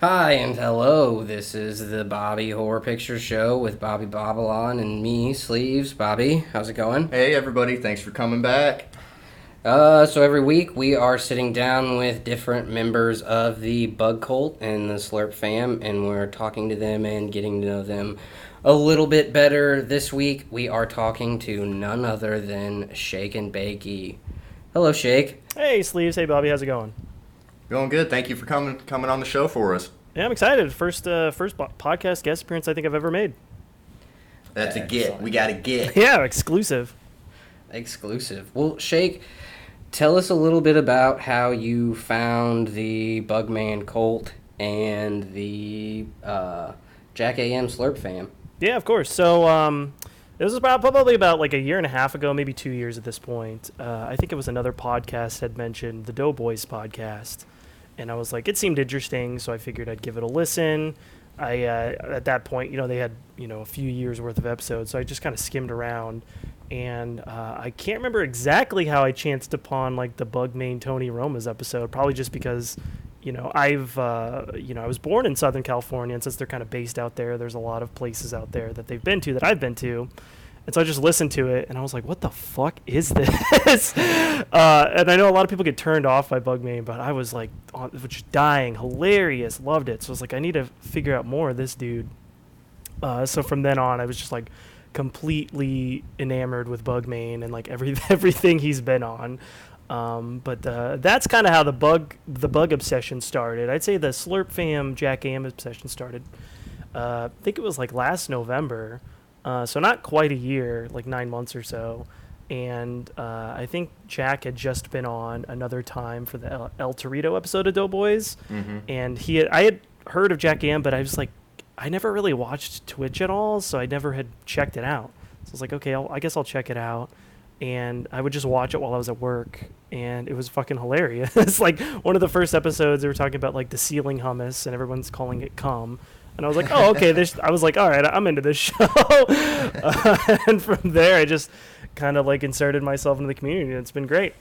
Hi and hello. This is the Bobby Horror Picture Show with Bobby Babylon and me, Sleeves. Bobby, how's it going? Hey everybody, thanks for coming back. Uh, so every week we are sitting down with different members of the Bug Cult and the Slurp fam, and we're talking to them and getting to know them a little bit better. This week we are talking to none other than ShakenBakey. Hello, Shake. Hey, Sleeves. Hey, Bobby. How's it going? Going good. Thank you for coming coming on the show for us. Yeah, I'm excited. First, uh, first podcast guest appearance I think I've ever made. That's a get. We got a get. Yeah, exclusive. Exclusive. Well, Shake, tell us a little bit about how you found the Bugman Colt and the uh, JackAM Slurp fam. Yeah, of course. So, um, it was about probably about like a year and a half ago, maybe two years at this point. Uh, I think it was another podcast had mentioned the Doughboys podcast, and I was like, it seemed interesting, so I figured I'd give it a listen. I uh, at that point, you know, they had you know a few years worth of episodes, so I just kind of skimmed around, and uh, I can't remember exactly how I chanced upon like the Bug Mane Tony Roma's episode. Probably just because, you know, I've uh, you know I was born in Southern California, and since they're kind of based out there, there's a lot of places out there that they've been to that I've been to. And so I just listened to it, and I was like, "What the fuck is this?" uh, and I know a lot of people get turned off by Bugman, but I was like, on, just dying, hilarious, loved it. So I was like, "I need to figure out more of this dude." Uh, so from then on, I was just like completely enamored with Bugman and like every everything he's been on. Um, but uh, that's kind of how the bug the bug obsession started. I'd say the Slurp Fam JackAM obsession started. Uh, I think it was like last November, uh, so not quite a year, like nine months or so. And uh, I think Jack had just been on another time for the El, El Torito episode of Doughboys, Mm-hmm. and he had, I had heard of JackAM, but I was like, I never really watched Twitch at all, so I never had checked it out. So I was like, okay, I'll, I guess I'll check it out. And I would just watch it while I was at work, and it was fucking hilarious. it's like one of the first episodes they were talking about like the ceiling hummus, and everyone's calling it cum. And I was like, oh, okay. This, I was like, all right, I'm into this show. uh, and from there, I just kind of like inserted myself into the community, and it's been great.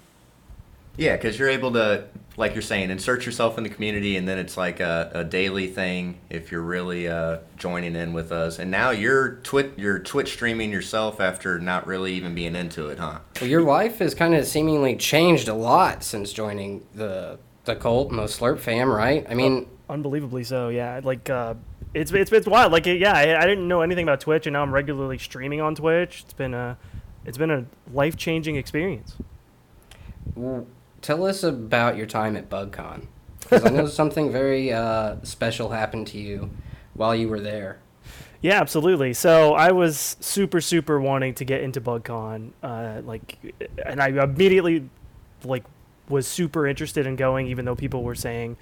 Yeah, because you're able to, like you're saying, insert yourself in the community, and then it's like a, a daily thing if you're really uh, joining in with us. And now you're twit you're Twitch streaming yourself after not really even being into it, huh? Well, your life has kind of seemingly changed a lot since joining the the cult and the Slurp fam, right? I mean, Unbelievably so, yeah. Like, uh, it's it's it's wild. Like, yeah, I, I didn't know anything about Twitch, and now I'm regularly streaming on Twitch. It's been a, it's been a life changing experience. tell us about your time at BugCon. Because I know something very uh, special happened to you while you were there. Yeah, absolutely. So I was super, super wanting to get into BugCon, uh, like, and I immediately, like, was super interested in going, even though people were saying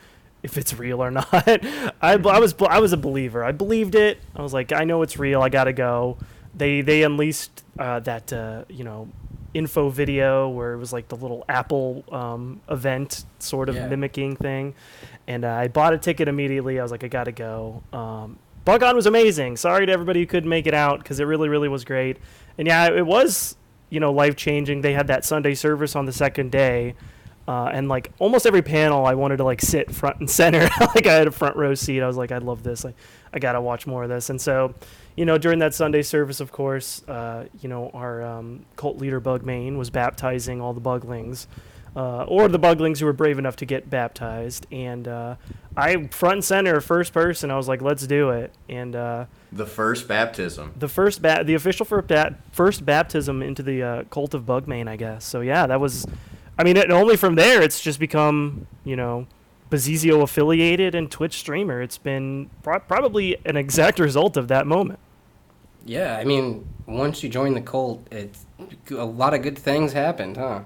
if it's real or not. I, I was, I was a believer. I believed it. I was like, I know it's real. I gotta go. They, they unleashed uh, that, uh, you know, info video where it was like the little Apple um, event sort of Yeah. mimicking thing, and uh, I bought a ticket immediately. I was like, I gotta go. Um, BugCon was amazing. Sorry to everybody who couldn't make it out because it really, really was great. And yeah, it was, you know, life changing. They had that Sunday service on the second day. Uh, and like almost every panel, I wanted to like sit front and center. like I had a front row seat. I was like, I love this. I, I gotta watch more of this. And so, you know, during that Sunday service, of course, uh, you know, our um, cult leader Bug Mane was baptizing all the Buglings, uh, or the Buglings who were brave enough to get baptized. And uh, I front and center, first person. I was like, let's do it. And uh, The first baptism. the first ba- the official for ba- first baptism into the uh, cult of Bugman, I guess. So yeah, that was. I mean, and only from there, it's just become you know, Bazizio affiliated and Twitch streamer. It's been pro- probably an exact result of that moment. Yeah, I mean, once you join the cult, it's a lot of good things happened, huh?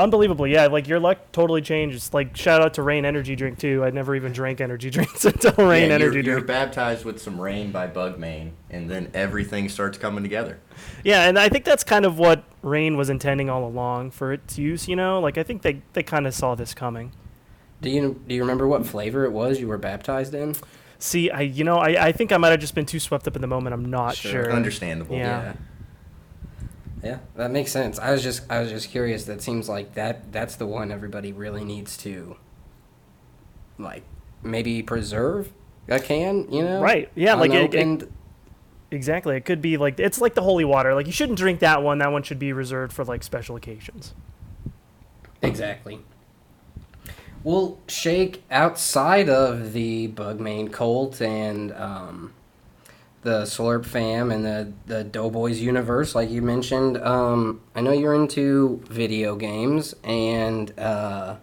Unbelievable, yeah. Like your luck totally changes. Like shout out to Rain Energy Drink too. I never even drank energy drinks until Rain yeah, Energy you're, you're Drink. baptized with some rain by Bugman, and then everything starts coming together. Yeah, and I think that's kind of what Rain was intending all along for its use. You know, like I think they they kind of saw this coming. Do you do you remember what flavor it was you were baptized in? See, I you know I, I think I might have just been too swept up in the moment. I'm not Sure. sure. Understandable. Yeah. Yeah, that makes sense. I was just I was just curious. That seems like that that's the one everybody really needs to like maybe preserve a can. You know, Right, yeah, like it- it- Exactly. It could be like it's like the holy water. Like you shouldn't drink that one. That one should be reserved for like special occasions. Exactly. Well, Shake, outside of the Bug Mane cult and um, the Slurp fam and the, the Doughboys universe, like you mentioned, um, I know you're into video games, and uh,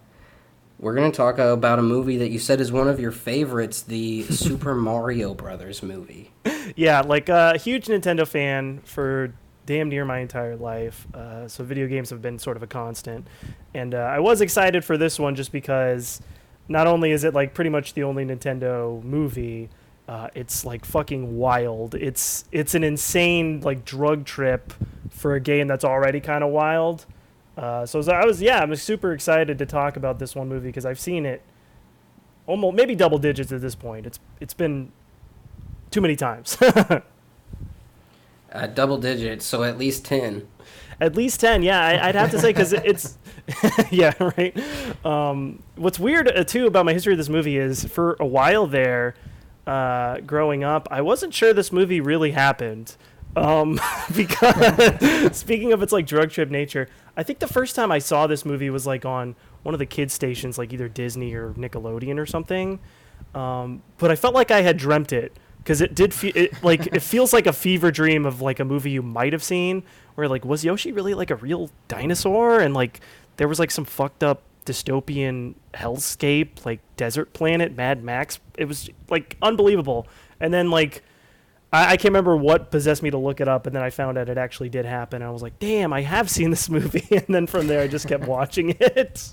we're going to talk about a movie that you said is one of your favorites, the Super Mario Brothers movie. Yeah, like a uh, huge Nintendo fan for damn near my entire life. Uh, so video games have been sort of a constant, and uh, I was excited for this one just because not only is it like pretty much the only Nintendo movie, uh, it's like fucking wild. It's it's an insane like drug trip for a game that's already kind of wild. Uh, so I was yeah, I'm super excited to talk about this one movie because I've seen it almost maybe double digits at this point. It's it's been too many times. Uh, double digits, so at least 10. At least ten, yeah. I, I'd have to say because it's, yeah, right. Um, what's weird uh, too about my history of this movie is for a while there, uh, growing up, I wasn't sure this movie really happened. Um, because speaking of its like drug trip nature, I think the first time I saw this movie was like on one of the kids stations, like either Disney or Nickelodeon or something. Um, but I felt like I had dreamt it because it did feel like it feels like a fever dream of like a movie you might have seen where like was Yoshi really like a real dinosaur and like there was like some fucked up dystopian hellscape like desert planet Mad Max it was like unbelievable and then like I, I can't remember what possessed me to look it up and then I found out it actually did happen I was like damn I have seen this movie and then from there I just kept watching it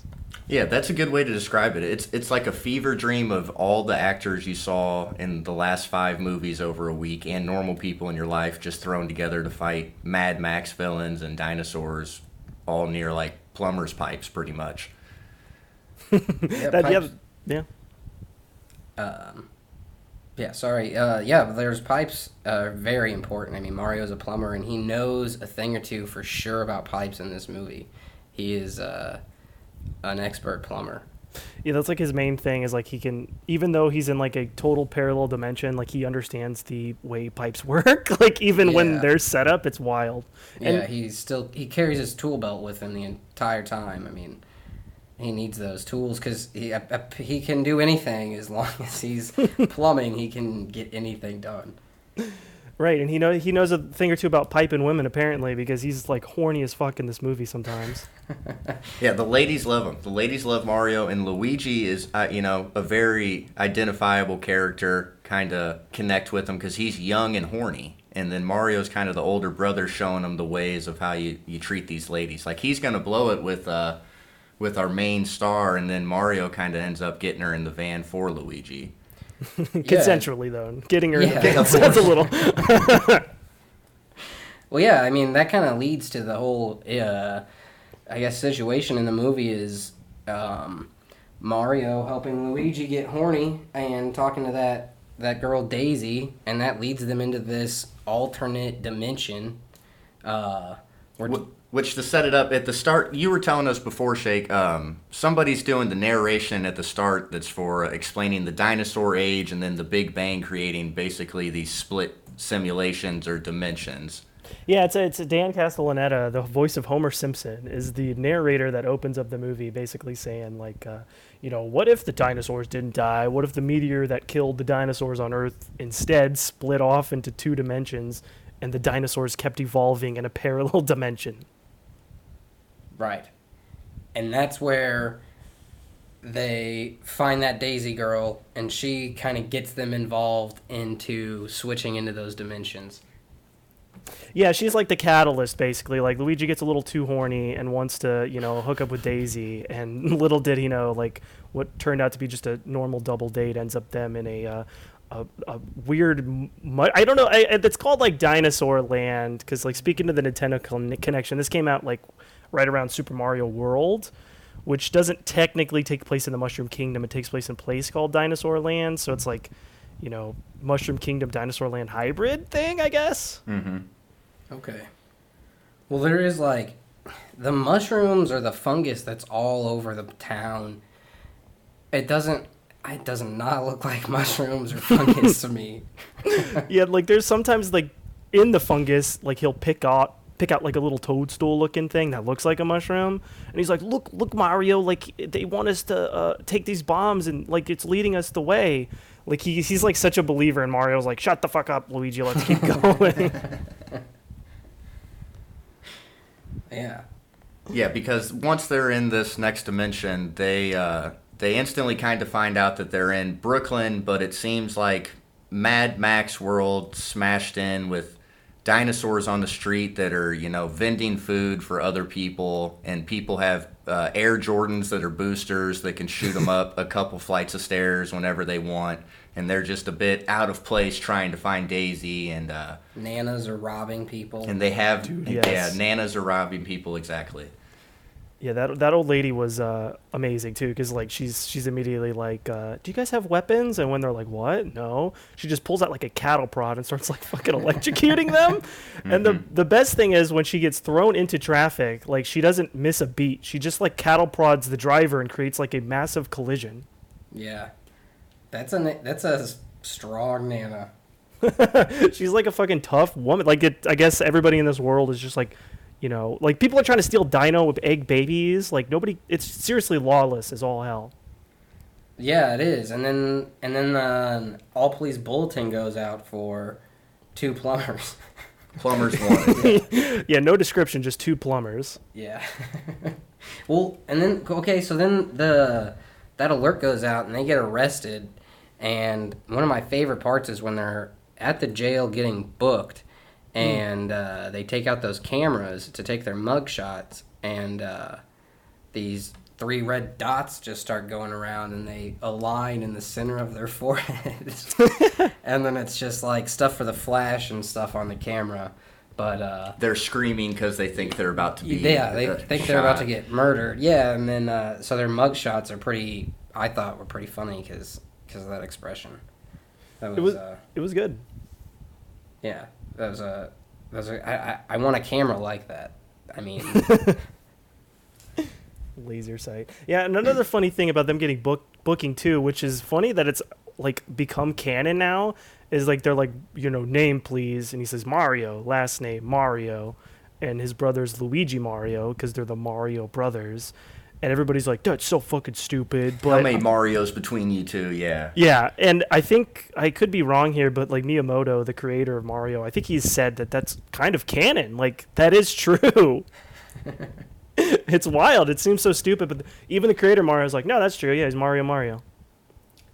Yeah, that's a good way to describe it. It's it's like a fever dream of all the actors you saw in the last five movies over a week and normal people in your life just thrown together to fight Mad Max villains and dinosaurs all near like plumber's pipes pretty much. Yeah, that, yeah, yeah Um, yeah, sorry. Uh, yeah, there's pipes are very important. I mean, Mario's a plumber, and he knows a thing or two for sure about pipes in this movie. He is uh, an expert plumber. Yeah, that's like his main thing is like he can even though he's in like a total parallel dimension, like he understands the way pipes work. like even when they're set up, it's wild. Yeah, And he's still he carries his tool belt with him the entire time. I mean, he needs those tools because he uh, uh, he can do anything as long as he's plumbing. He can get anything done. right, and he know he knows a thing or two about piping women apparently because he's like horny as fuck in this movie sometimes. Yeah, the ladies love him. The ladies love Mario, and Luigi is, uh, you know, a very identifiable character. Kind of connect with him because he's young and horny, and then Mario's kind of the older brother, showing him the ways of how you, you treat these ladies. Like he's gonna blow it with uh, with our main star, and then Mario kind of ends up getting her in the van for Luigi. Consensually though, getting her in the van of sounds a little. Well, yeah, I mean that kind of leads to the whole, uh, I guess, situation in the movie is um, Mario helping Luigi get horny and talking to that that girl Daisy, and that leads them into this alternate dimension. Uh, where Wh- Which to set it up at the start, you were telling us before, Shake. Um, somebody's doing the narration at the start that's for uh, explaining the dinosaur age and then the Big Bang, creating basically these split simulations or dimensions. Yeah, it's it's Dan Castellaneta, the voice of Homer Simpson, is the narrator that opens up the movie, basically saying like, uh, you know, what if the dinosaurs didn't die? What if the meteor that killed the dinosaurs on Earth instead split off into two dimensions, and the dinosaurs kept evolving in a parallel dimension? Right. And that's where they find that Daisy girl, and she kind of gets them involved into switching into those dimensions. Yeah, she's like the catalyst, basically. Like Luigi gets a little too horny and wants to, you know, hook up with Daisy, and little did he know, like what turned out to be just a normal double date ends up them in a. Uh, a, a weird, mu- I don't know. I, I- it's called like Dinosaur Land because, like, speaking to the Nintendo con- connection, this came out like right around Super Mario World, which doesn't technically take place in the Mushroom Kingdom. It takes place in a place called Dinosaur Land, so it's like, you know, Mushroom Kingdom Dinosaur Land hybrid thing, I guess. Mm-hmm. Okay. Well, there is like the mushrooms or the fungus that's all over the town. It doesn't. It does not look like mushrooms or fungus to me. yeah, like there's sometimes like in the fungus, like he'll pick out pick out like a little toadstool looking thing that looks like a mushroom, and he's like, "Look, look, Mario! Like they want us to uh, take these bombs, and like it's leading us the way." Like he, he's like such a believer, and Mario's like, "Shut the fuck up, Luigi! Let's keep going." yeah. Yeah, because once they're in this next dimension, they uh, they instantly kind of find out that they're in Brooklyn, but it seems like Mad Max world smashed in with dinosaurs on the street that are you know vending food for other people, and people have uh, Air Jordans that are boosters that can shoot them up a couple flights of stairs whenever they want, and they're just a bit out of place trying to find Daisy and. Uh, Nanas are robbing people. and they have Dude, yeah, yes. nanas are robbing people exactly. Yeah, that that old lady was uh, amazing too, because like she's she's immediately like, uh, "Do you guys have weapons?" And when they're like, "What? No," she just pulls out like a cattle prod and starts like fucking electrocuting them. And the the best thing is when she gets thrown into traffic, like she doesn't miss a beat. She just like cattle prods the driver and creates like a massive collision. yeah. That's a that's a s- strong Nana. She's like a fucking tough woman. Like it, I guess everybody in this world is just like, you know, like people are trying to steal Dino with egg babies. Like nobody, it's seriously lawless as all hell. Yeah, it is. And then and then the all police bulletin goes out for two plumbers. Plumbers wanted. Yeah, no description, just two plumbers. yeah. well, and then okay, so then the that alert goes out and they get arrested. And one of my favorite parts is when they're at the jail getting booked, and uh, they take out those cameras to take their mug shots, and uh, these three red dots just start going around and they align in the center of their foreheads. and then it's just like stuff for the flash and stuff on the camera. But uh They're screaming because they think they're about to be. yeah, they uh, think they're about to get murdered. Yeah, and then uh so their mug shots are pretty I thought were pretty funny cuz cuz of that expression. That was, It was- uh It was good. yeah, was a that was a, I, I I want a camera like that. I mean, Laser sight. Yeah, and another funny thing about them getting book booking too, which is funny that it's like become canon now, is like they're like, you know, name please, and he says Mario, last name Mario, and his brother's Luigi Mario because they're the Mario brothers, and everybody's like, that's so fucking stupid. How But many Mario's between you two? Yeah. yeah, and I think I could be wrong here, but like Miyamoto, the creator of Mario, I think he's said that that's kind of canon. Like that is true. it's wild. It seems so stupid, but even the creator of Mario is like, no, that's true. Yeah, he's Mario Mario.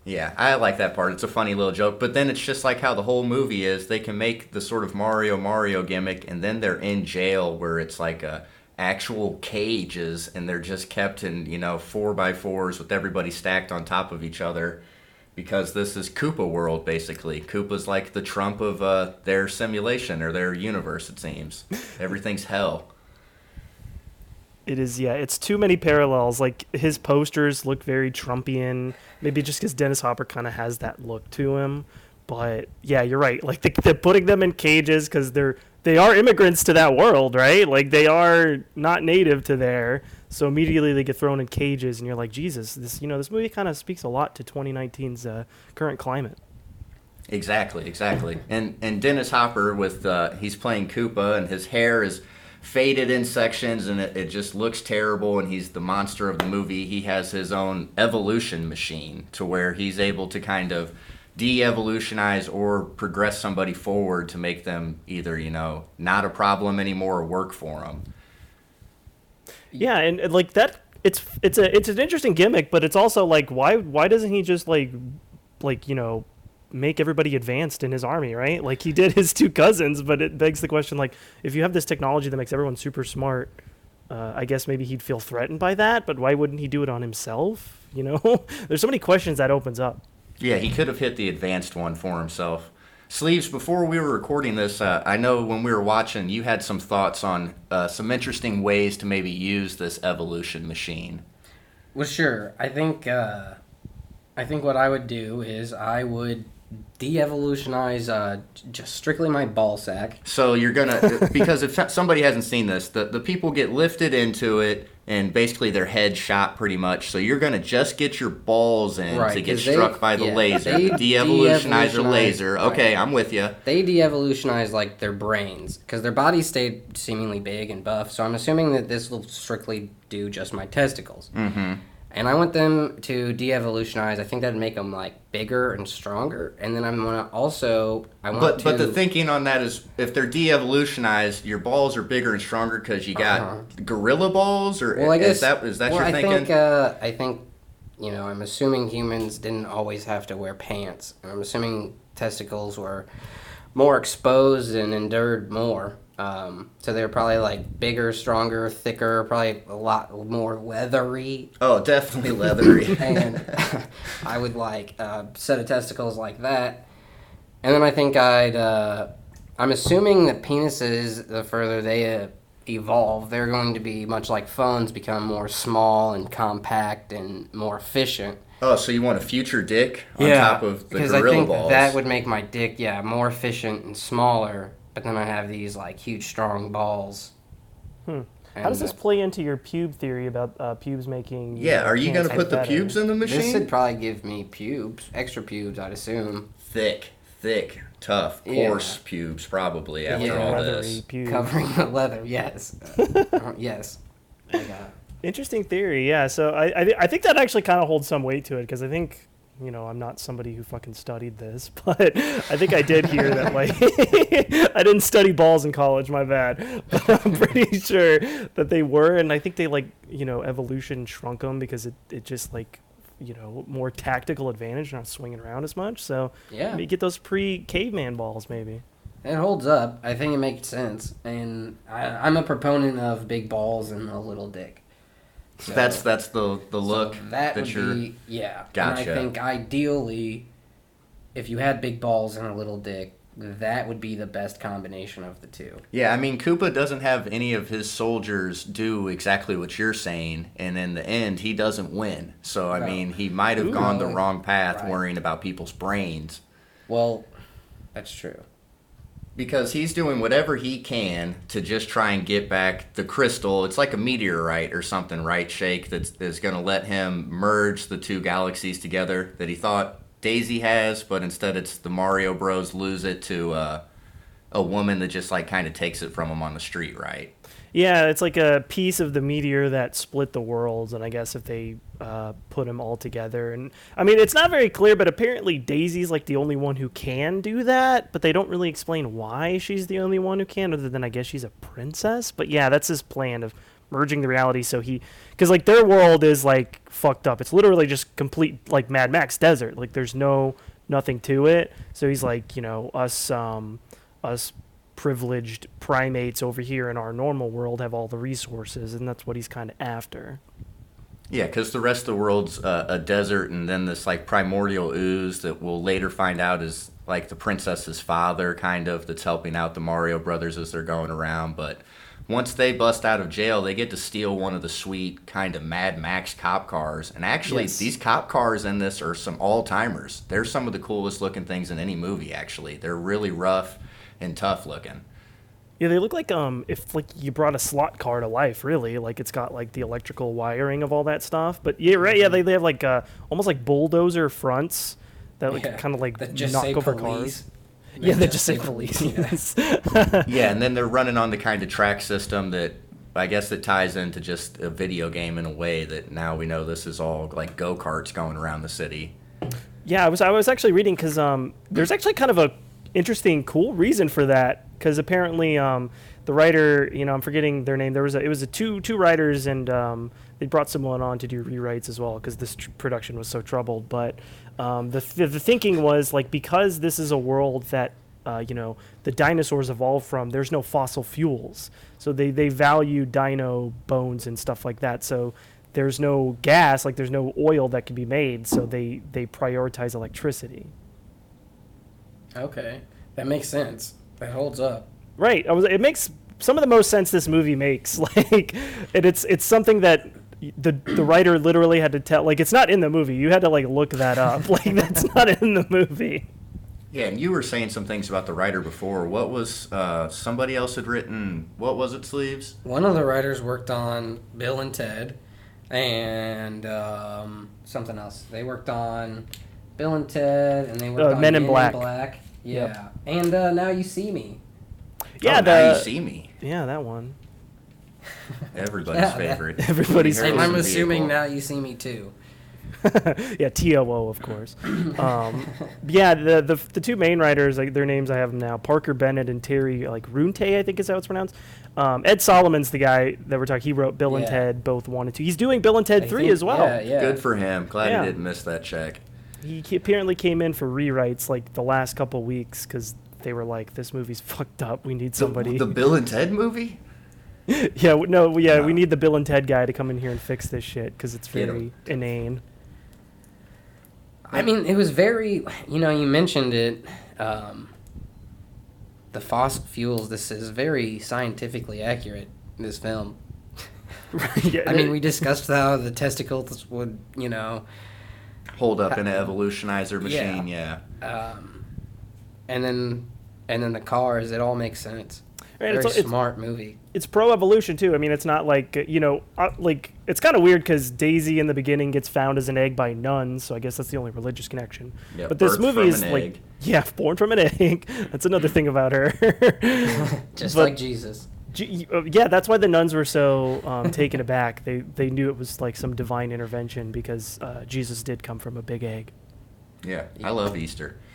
Yeah, I like that part. It's a funny little joke. But then it's just like how the whole movie is. They can make the sort of Mario Mario gimmick, and then they're in jail where it's like a actual cages, and they're just kept in you know four by fours with everybody stacked on top of each other. Because this is Koopa world, basically. Koopa's like the Trump of uh, their simulation or their universe. It seems everything's hell. It is, yeah. It's too many parallels. Like his posters look very Trumpian. Maybe just because Dennis Hopper kind of has that look to him. But yeah, you're right. Like they, they're putting them in cages because they're they are immigrants to that world, right? Like they are not native to there. So immediately they get thrown in cages, and you're like, Jesus, this you know this movie kind of speaks a lot to 2019's uh, current climate. Exactly, exactly. And and Dennis Hopper with uh, he's playing Koopa and his hair is faded in sections and it, it just looks terrible and he's the monster of the movie. He has his own evolution machine to where he's able to kind of de-evolutionize or progress somebody forward to make them either, you know, not a problem anymore or work for them. Yeah, and, like that, it's it's a it's an interesting gimmick, but it's also like why why doesn't he just like like you know make everybody advanced in his army, right? Like he did his two cousins, but it begs the question like if you have this technology that makes everyone super smart, uh, I guess maybe he'd feel threatened by that, but why wouldn't he do it on himself? You know, there's so many questions that opens up. Yeah, he could have hit the advanced one for himself. Sleeves, before we were recording this, uh, I know when we were watching, you had some thoughts on uh, some interesting ways to maybe use this evolution machine. well, sure. I think uh, I think what I would do is I would de-evolutionize uh, just strictly my ball sack. So you're gonna because if somebody hasn't seen this, the the people get lifted into it and basically their head shot pretty much. So you're gonna just get your balls in Right, to get 'cause they- struck by the yeah, laser, the de-evolutionizer de-evolutionize- laser. Okay, right. I'm with you. They de-evolutionize like their brains because their bodies stayed seemingly big and buff. So I'm assuming that this will strictly do just my testicles. Mm-hmm. And I want them to de-evolutionize. I think that'd make them like bigger and stronger. And then I'm gonna also I want But to. but the thinking on that is if they're de-evolutionized, your balls are bigger and stronger because you got Uh-huh. gorilla balls, or Well, I guess is that is that well, your I thinking? think uh, I think you know I'm assuming humans didn't always have to wear pants. I'm assuming testicles were more exposed and endured more. Um, so they're probably like bigger, stronger, thicker, probably a lot more leathery. oh, definitely leathery. And I would like a set of testicles like that. And then I think I'd. Uh, I'm assuming that penises, the further they uh, evolve, they're going to be much like phones, become more small and compact and more efficient. oh, so you want a future dick on top of the because gorilla I think balls? that would make my dick, yeah, more efficient and smaller. But then I have these like huge, strong balls. Hmm. How does this play into your pube theory about uh, pubes making? yeah, are you gonna put the better? pubes in the machine? This would probably give me pubes, extra pubes, I'd assume, thick, thick, tough, Yeah. coarse pubes, probably after Yeah. all Leathery this. pubes. covering the leather. Yes, Uh, yes. Interesting theory, yeah. So I I, thi- I think that actually kind of holds some weight to it because I think you know I'm not somebody who fucking studied this, but I think I did hear that like I didn't study balls in college, my bad. But I'm pretty sure that they were, and I think they like you know evolution shrunk them because it it just like you know more tactical advantage, not swinging around as much. So yeah, you get those pre caveman balls maybe. it holds up. I think it makes sense, and I, I'm a proponent of big balls and a little dick. So- that's that's the the so look that, that, would you're. be yeah. Gotcha. And I think ideally, if you had big balls and a little dick, that would be the best combination of the two. Yeah, I mean, Koopa doesn't have any of his soldiers do exactly what you're saying, and in the end, he doesn't win. So I No. mean, he might have Ooh. gone the wrong path, Right. worrying about people's brains. Well, that's true. Because he's doing whatever he can to just try and get back the crystal. It's like a meteorite or something, right, Shake? That's, that's going to let him merge the two galaxies together that he thought Daisy has, but instead it's the Mario Bros. lose it to uh, a woman that just like kind of takes it from him on the street, right? Yeah, it's like a piece of the meteor that split the worlds, and I guess if they uh, put them all together, and I mean, it's not very clear, but apparently Daisy's like the only one who can do that, but they don't really explain why she's the only one who can, other than I guess she's a princess. But yeah, that's his plan of merging the reality, so he, because like their world is like fucked up. It's literally just complete like Mad Max desert. Like there's no nothing to it. So he's like, you know, us, um, us privileged primates over here in our normal world have all the resources, and that's what he's kind of after. Yeah, because the rest of the world's uh, a desert, and then this like primordial ooze that we'll later find out is like the princess's father, kind of, that's helping out the Mario brothers as they're going around. But once they bust out of jail, they get to steal one of the sweet kind of Mad Max cop cars. And actually, Yes. these cop cars in this are some all timers. They're some of the coolest looking things in any movie. Actually, they're really rough and tough looking. Yeah, they look like um if like you brought a slot car to life, really. Like it's got like the electrical wiring of all that stuff. But yeah, right. Yeah, they, they have like uh almost like bulldozer fronts that like Yeah, kind of like just knock say over police. cars. Yeah, they just say police. Yes. yeah, and then they're running on the kind of track system that I guess that ties into just a video game in a way that now we know this is all like go karts going around the city. Yeah, I was I was actually reading because um, there's actually kind of a interesting, cool reason for that. Because apparently, um, the writer, you know, I'm forgetting their name. There was a, it was a two two writers, and um, they brought someone on to do rewrites as well because this tr- production was so troubled. But um, the th- the thinking was like because this is a world that uh, you know the dinosaurs evolved from. There's no fossil fuels, so they they value dino bones and stuff like that. So there's no gas, like there's no oil that can be made, so they they prioritize electricity. Okay, that makes sense. That holds up. Right. I was. It makes some of the most sense this movie makes. Like, and it's it's something that the the writer literally had to tell. Like, it's not in the movie. You had to like look that up. Like, that's not in the movie. Yeah, and you were saying some things about the writer before. What was uh, somebody else had written? What was it, sleeves? One of the writers worked on Bill and Ted, and um, something else. They worked on Bill and Ted, and they worked Uh, on Men in Black. Black. Yeah, Yep. and uh, now you see me. Yeah, oh, now you see me. yeah that one. Everybody's Yeah, that- favorite. Everybody's Woody And Harrelson I'm assuming vehicle. now you see me too. yeah, TOO of course. Um, yeah, the, the the two main writers, like their names I have them now, Parker Bennett and Terry like Runte, I think is how it's pronounced. Um, Ed Solomon's the guy that we're talking. He wrote Bill and Ted both wanted to. He's doing Bill and Ted I three think- as well. Yeah, yeah. Good for him. Glad Yeah. he didn't miss that check. He apparently came in for rewrites like the last couple weeks because they were like, "This movie's fucked up. We need somebody." The, Bill and Ted movie? yeah, no, yeah, we need the Bill and Ted guy to come in here and fix this shit because it's Get 'em. very inane. I mean, it was very. You know, you mentioned it. Um, the fossil fuels. This is very scientifically accurate. This film. yeah, I mean, we discussed how the testicles would, you know, Hold up in an evolutionizer machine, yeah. um, and then and then the cars. It all makes sense. Right, Very it's, it's, smart movie. it's pro evolution too. I mean, it's not like uh, you know, uh, like it's kind of weird because Daisy in the beginning gets found as an egg by nuns, so I guess that's the only religious connection. Yeah, but this movie is like, egg. yeah, born from an egg. that's another thing about her. Just But- like Jesus. G- uh, yeah, that's why the nuns were so um, taken aback. They they knew it was like some divine intervention because uh, Jesus did come from a big egg. Yeah, I love Easter.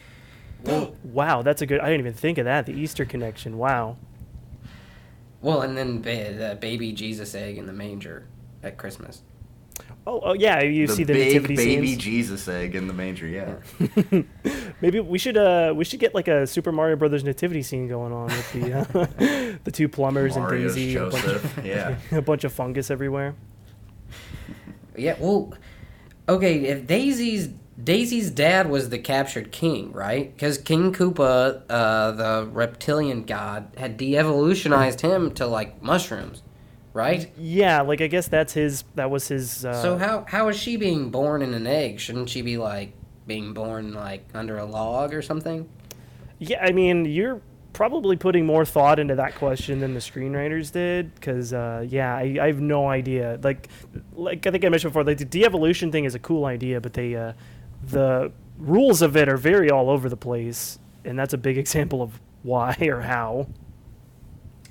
Wow, that's a good. I didn't even think of that. The Easter connection. Wow. Well, and then ba- the baby Jesus egg in the manger at Christmas. Oh, oh yeah, you the see the big nativity baby scenes. Jesus egg in the manger, yeah. Maybe we should uh we should get like a Super Mario Brothers nativity scene going on with the uh, the two plumbers Mario's and Daisy, a bunch, Joseph, yeah. a bunch of fungus everywhere. Yeah, well, okay. If Daisy's Daisy's dad was the captured king, right? Because King Koopa, uh, the reptilian god, had de-evolutionized him to like mushrooms, right? Yeah, like I guess that's his. That was his. Uh, so how how is she being born in an egg? Shouldn't she be like being born like under a log or something? Yeah, I mean, you're probably putting more thought into that question than the screenwriters did, because uh, yeah, I, I have no idea. Like, like I think I mentioned before, like the de-evolution thing is a cool idea, but they, uh, the rules of it are very all over the place, and that's a big example of why or how.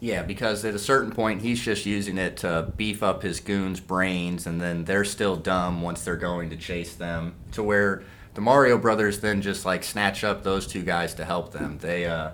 Yeah, because at a certain point, he's just using it to beef up his goons' brains, and then they're still dumb once they're going to chase them. To where the Mario brothers then just like snatch up those two guys to help them. They uh,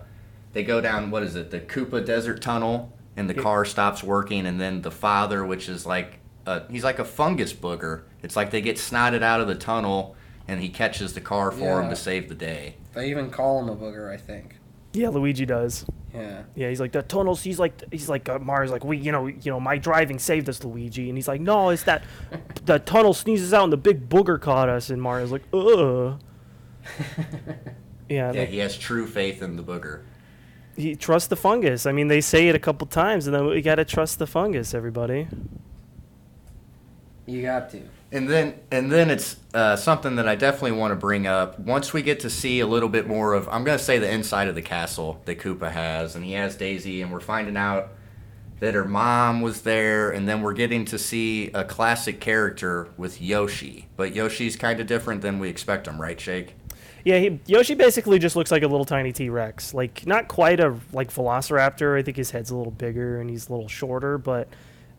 they go down what is it, the Koopa Desert Tunnel, and the car stops working, and then the father, which is like a, he's like a fungus booger. It's like they get snotted out of the tunnel, and he catches the car for him to save the day. They even call him a booger, I think. Yeah, Luigi does. Yeah. Yeah, he's like the tunnels. He's like he's like uh, Mario's like we you know you know my driving saved us, Luigi, and he's like no, it's that the tunnel sneezes out and the big booger caught us, and Mario's like ugh. Yeah, Yeah, like, he has true faith in the booger. he trusts the fungus. I mean, they say it a couple times, and then we gotta trust the fungus, everybody. You got to. And then, and then it's uh, something that I definitely want to bring up. Once we get to see a little bit more of, I'm going to say the inside of the castle that Koopa has, and he has Daisy, and we're finding out that her mom was there, and then we're getting to see a classic character with Yoshi. But Yoshi's kind of different than we expect him, right, Shake? Yeah, he, Yoshi basically just looks like a little tiny T Rex. Like not quite a like Velociraptor. I think his head's a little bigger and he's a little shorter, but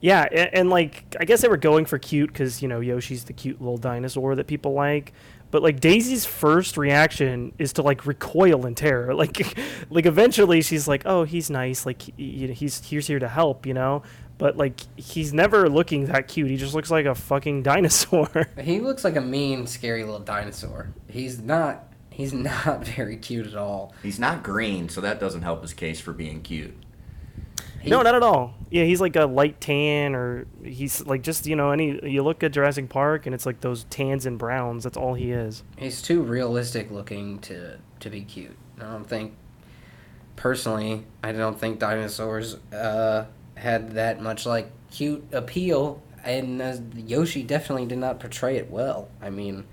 yeah, and, and like I guess they were going for cute because you know Yoshi's the cute little dinosaur that people like. But like Daisy's first reaction is to like recoil in terror. Like, like eventually she's like, "Oh, he's nice. Like, he, he's he's here to help," you know. But like, he's never looking that cute. He just looks like a fucking dinosaur. He looks like a mean, scary little dinosaur. He's not. He's not very cute at all. He's not green, so that doesn't help his case for being cute. He- No, not at all. Yeah, he's like a light tan, or he's like just you know any. You look at Jurassic Park, and it's like those tans and browns. That's all he is. He's too realistic looking to to be cute. I don't think. Personally, I don't think dinosaurs uh, had that much like cute appeal, and uh, Yoshi definitely did not portray it well. I mean,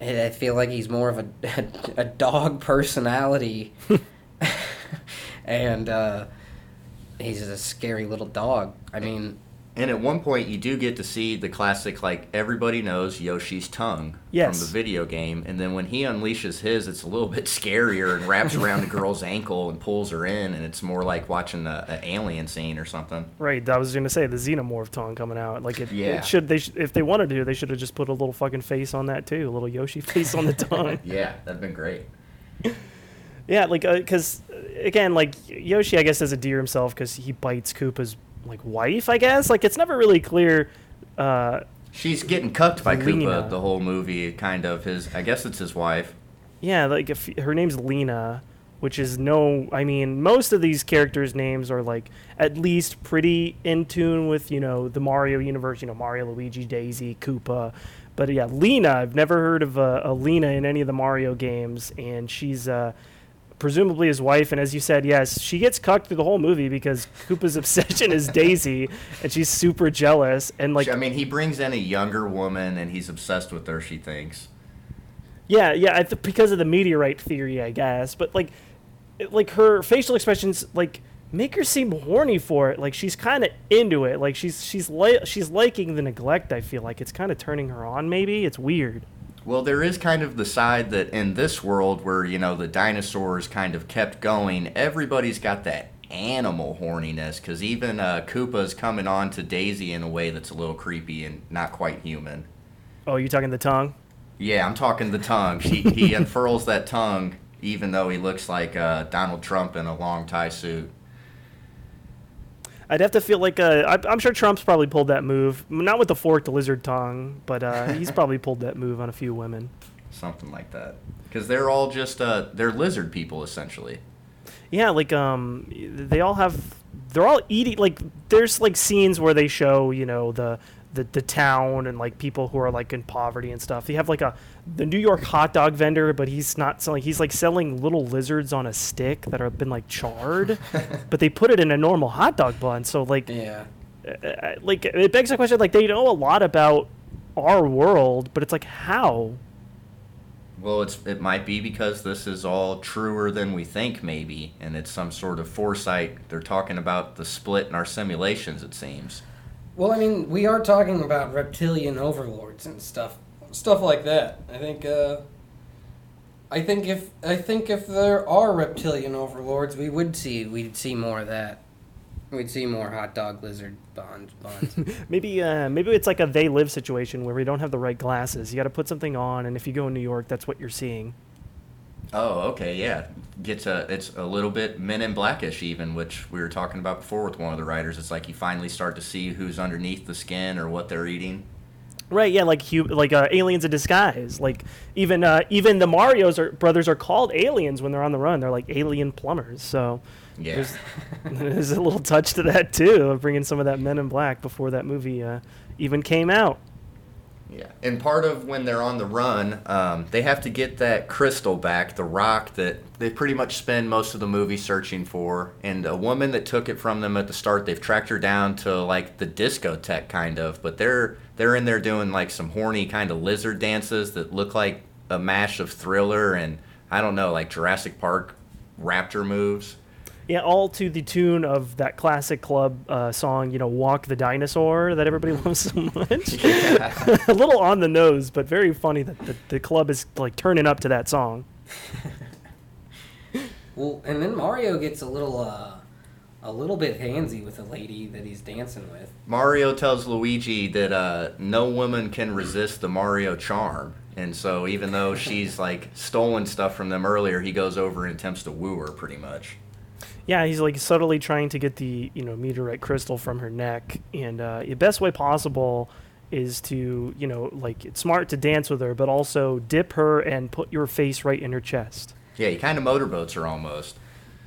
I feel like he's more of a, a, dog personality. and uh, he's just a scary little dog. I mean, and at one point, you do get to see the classic, like everybody knows Yoshi's tongue yes. from the video game, and then when he unleashes his, it's a little bit scarier and wraps around the girl's ankle and pulls her in, and it's more like watching an alien scene or something. Right. I was gonna say the xenomorph tongue coming out. Like it, yeah. it should. They sh- if they wanted to, they should have just put a little fucking face on that too, a little Yoshi face on the tongue. yeah, that'd been great. Yeah, like because uh, again, like Yoshi, I guess does endear himself because he bites Koopa's like wife, I guess. Like it's never really clear. Uh, She's getting cucked by Lena. Koopa the whole movie, kind of. His, I guess it's his wife. Yeah, like if her name's Lena, which is no. I mean, most of these characters' names are like at least pretty in tune with you know the Mario universe. You know, Mario, Luigi, Daisy, Koopa. But yeah, Lena. I've never heard of a, a Lena in any of the Mario games, and she's uh, presumably his wife. And as you said, yes, she gets cucked through the whole movie because Koopa's obsession is Daisy, and she's super jealous. And like, I mean, he brings in a younger woman, and he's obsessed with her. She thinks. yeah, yeah, I th- because of the meteorite theory, I guess. But like, it- like her facial expressions, like make her seem horny for it. Like she's kind of into it. Like she's she's li- she's liking the neglect. I feel like it's kind of turning her on. Maybe it's weird. Well, there is kind of the side that in this world where, you know, the dinosaurs kind of kept going, everybody's got that animal horniness because even uh, Koopa's coming on to Daisy in a way that's a little creepy and not quite human. Oh, you're talking the tongue? Yeah, I'm talking the tongue. She, he unfurls that tongue even though he looks like uh, Donald Trump in a long tie suit. I'd have to feel like uh, I, I'm sure Trump's probably pulled that move, not with the forked lizard tongue, but uh, he's probably pulled that move on a few women. Something like that. Because they're all just, uh, they're lizard people essentially. Yeah, like um, they all have, they're all eating. Like there's like scenes where they show you know the the, the town and like people who are like in poverty and stuff. They have like a the New York hot dog vendor, but he's not selling. He's like selling little lizards on a stick that have been like charred, but they put it in a normal hot dog bun. So like yeah. uh, like it begs the question like they know a lot about our world but it's like how Well, it's it might be because this is all truer than we think, maybe, and it's some sort of foresight. They're talking about the split in our simulations. It seems. Well, I mean, we are talking about reptilian overlords and stuff, stuff like that. I think, uh, I think if I think if there are reptilian overlords, we would see we'd see more of that. We'd see more hot dog lizard bonds. bonds. maybe uh, maybe it's like a they live situation where we don't have the right glasses you got to put something on and if you go in new york that's what you're seeing Oh, okay, yeah. Gets a it's a little bit Men in Blackish even, which we were talking about before with one of the writers. It's like you finally start to see who's underneath the skin or what they're eating. right yeah like like uh, aliens in disguise like even uh, even the mario's are, brothers are called aliens when they're on the run they're like alien plumbers so Yeah. There's, there's a little touch to that too of bringing some of that men in black before that movie uh, even came out Yeah, and part of when they're on the run, um, they have to get that crystal back, the rock that they pretty much spend most of the movie searching for. And a woman that took it from them at the start, they've tracked her down to like the discotheque kind of, but they're they're in there doing like some horny kind of lizard dances that look like a mash of Thriller and I don't know, like Jurassic Park raptor moves. Yeah, all to the tune of that classic club uh, song, you know, "Walk the Dinosaur" that everybody loves so much. a little on the nose, but very funny that the, the club is like turning up to that song. well, and then Mario gets a little, uh, a little bit handsy with the lady that he's dancing with. Mario tells Luigi that uh, no woman can resist the Mario charm. And so, even though she's like stolen stuff from them earlier, he goes over and attempts to woo her pretty much. Yeah, he's like subtly trying to get the you know meteorite crystal from her neck, and uh, the best way possible is to you know like it's smart to dance with her, but also dip her and put your face right in her chest. Yeah, he kind of motorboats her almost.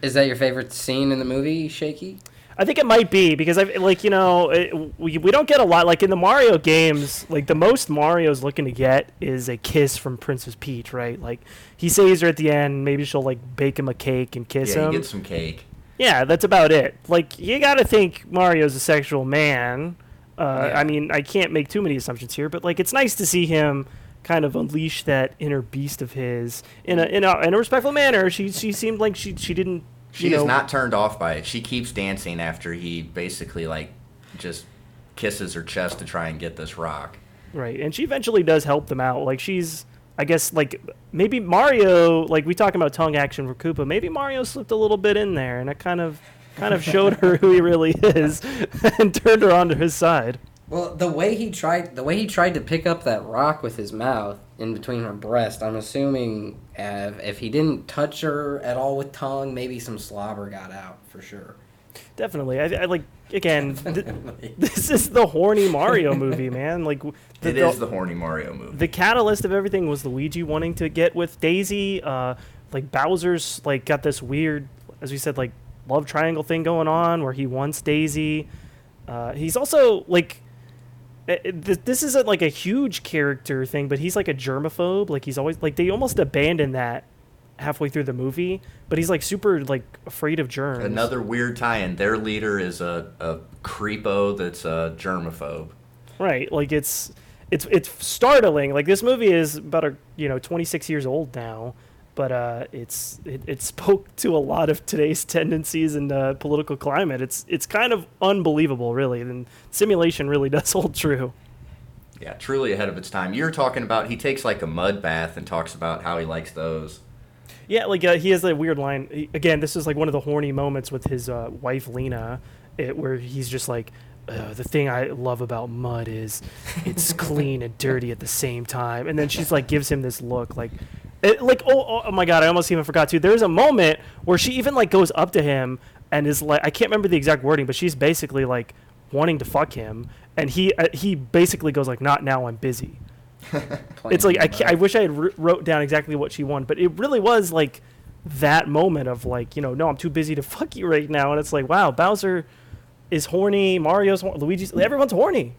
Is that your favorite scene in the movie, Shaky? I think it might be because I like you know it, we we don't get a lot like in the Mario games like the most Mario's looking to get is a kiss from Princess Peach right like he saves her at the end maybe she'll like bake him a cake and kiss yeah, him he gets some cake. yeah that's about it like you got to think Mario's a sexual man uh, Yeah. I mean I can't make too many assumptions here but like it's nice to see him kind of unleash that inner beast of his in a in a, in a respectful manner. She she seemed like she she didn't. She you is know, not turned off by it. She keeps dancing after he basically like just kisses her chest to try and get this rock. Right, and she eventually does help them out. Like she's, I guess, like maybe Mario. Like we talking about tongue action for Koopa. Maybe Mario slipped a little bit in there, and it kind of, kind of showed her who he really is, and turned her onto his side. Well, the way he tried, the way he tried to pick up that rock with his mouth in between her breast, I'm assuming uh, if he didn't touch her at all with tongue, maybe some slobber got out for sure. Definitely, I, I like again. Th- this is the horny Mario movie, man. Like the, It is the horny Mario movie. the catalyst of everything was Luigi wanting to get with Daisy. Uh, like Bowser's like got this weird, as we said, like love triangle thing going on where he wants Daisy. Uh, he's also like. Eh, th- This isn't like a huge character thing, but he's like a germaphobe. Like he's always like they almost abandon that halfway through the movie, but he's like super like afraid of germs. Another weird tie-in. Their leader is a, a creepo that's a germaphobe. Right. Like it's it's it's startling. Like this movie is about a you know 26 years old now, but uh, it's it, it spoke to a lot of today's tendencies and uh, political climate. It's it's kind of unbelievable, really. And simulation really does hold true. Yeah, truly ahead of its time. You're talking about he takes like a mud bath and talks about how he likes those. Yeah, like uh, he has a weird line. He- Again, this is like one of the horny moments with his uh, wife Lena, it, where he's just like, uh, "The thing I love about mud is it's clean and dirty at the same time." And then she's like, gives him this look, like, it, like, oh, oh, oh my god, I almost even forgot to. There's a moment where she even like goes up to him and is like, I can't remember the exact wording, but she's basically like wanting to fuck him, and he uh, he basically goes like, "Not now, I'm busy." it's like I, I wish I had wr- wrote down exactly what she wanted, but it really was like that moment of like you know no I'm too busy to fuck you right now, and it's like wow Bowser is horny, Mario's hor- Luigi's everyone's horny.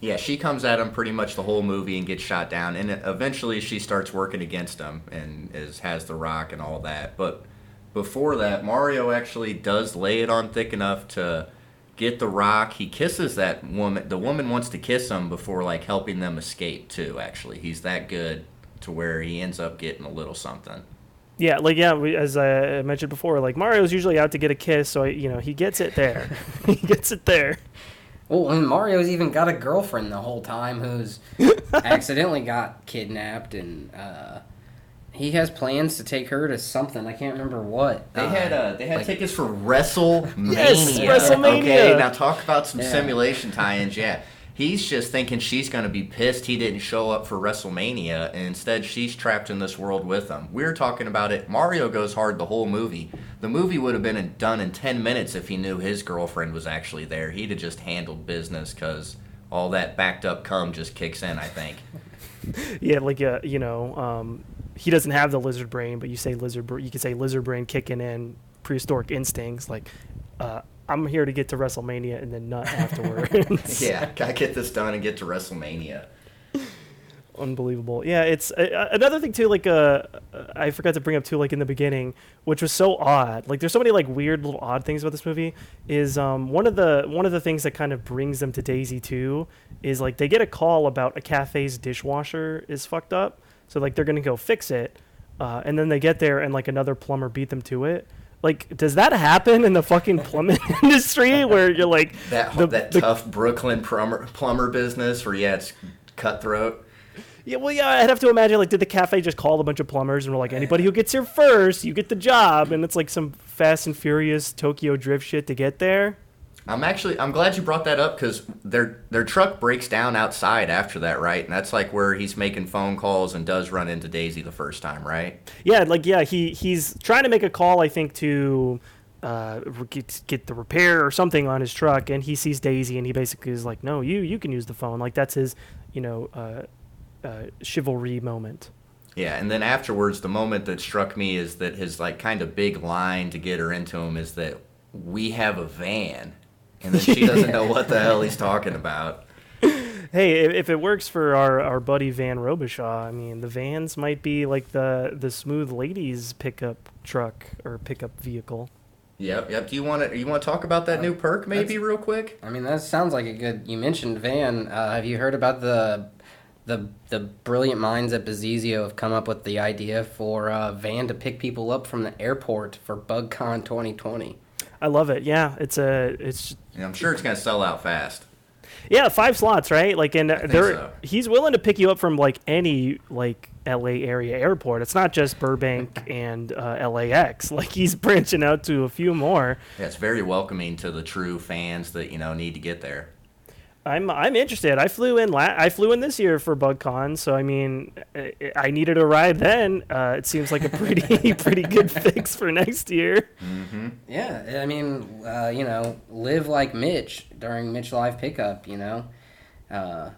Yeah, she comes at him pretty much the whole movie and gets shot down, and eventually she starts working against him and is has the rock and all that. But before that, Mario actually does lay it on thick enough to get the rock. He kisses that woman. The woman wants to kiss him before like helping them escape too. Actually, he's that good to where he ends up getting a little something. Yeah, like yeah, we, as I mentioned before, like Mario's usually out to get a kiss, so you know he gets it there, he gets it there. Well, and Mario's even got a girlfriend the whole time who's accidentally got kidnapped, and uh, he has plans to take her to something. I can't remember what. They had uh, they had like- tickets for WrestleMania. Yes, WrestleMania. Okay, now talk about some Yeah. simulation tie-ins. Yeah, he's just thinking she's gonna be pissed he didn't show up for WrestleMania, and instead she's trapped in this world with him. We're talking about it. Mario goes hard the whole movie. The movie would have been done in ten minutes if he knew his girlfriend was actually there. He'd have just handled business because all that backed up cum just kicks in. I think. Yeah, like uh, you know, um, he doesn't have the lizard brain, but you say lizard, you could say lizard brain kicking in prehistoric instincts. Like, uh, I'm here to get to WrestleMania and then nut afterwards. Yeah, gotta get this done and get to WrestleMania. unbelievable. Yeah, it's uh, uh, another thing too. Like, uh, uh, I forgot to bring up too, like in the beginning, which was so odd. Like, there's so many like weird little odd things about this movie. Is um one of the one of the things that kind of brings them to Daisy too is like they get a call about a cafe's dishwasher is fucked up, so like they're gonna go fix it, uh, and then they get there and like another plumber beat them to it. Like, does that happen in the fucking plumbing industry where you're like That the- that the- tough Brooklyn plumber plumber business where yeah, it's cutthroat. Yeah, well, yeah, I'd have to imagine like, did the cafe just call a bunch of plumbers and were like, anybody who gets here first, you get the job, and it's like some Fast and Furious Tokyo Drift shit to get there. I'm actually I'm glad you brought that up because their their truck breaks down outside after that, right? And that's like where he's making phone calls and does run into Daisy the first time, right? Yeah, like yeah, he he's trying to make a call, I think, to uh, get get the repair or something on his truck, and he sees Daisy, and he basically is like, no, you you can use the phone, like that's his, you know, uh, uh, chivalry moment. Yeah, and then afterwards, the moment that struck me is that his like kind of big line to get her into him is that we have a van, and then she doesn't know what the hell he's talking about. Hey, if, if it works for our, our buddy Van Robichaud, I mean, the vans might be like the the smooth ladies pickup truck or pickup vehicle. Yep, yep. Do you want to you want to talk about that new perk maybe real quick? I mean, that sounds like a good. You mentioned Van. Uh, have you heard about the the the brilliant minds at Bezizio have come up with the idea for a van to pick people up from the airport for BugCon 2020. I love it. Yeah, it's a it's And I'm sure it's gonna sell out fast. yeah five slots right like and there, so. he's willing to pick you up from like any like LA area airport. It's not just Burbank and uh, LAX. Like he's branching out to a few more. Yeah, it's very welcoming to the true fans that you know need to get there. I'm I'm interested. I flew in la- I flew in this year for BugCon, so I mean, I, I needed a ride then. Uh, it seems like a pretty pretty good fix for next year. Yeah, I mean, uh, you know, live like Mitch during Mitch Live pickup, you know. Uh,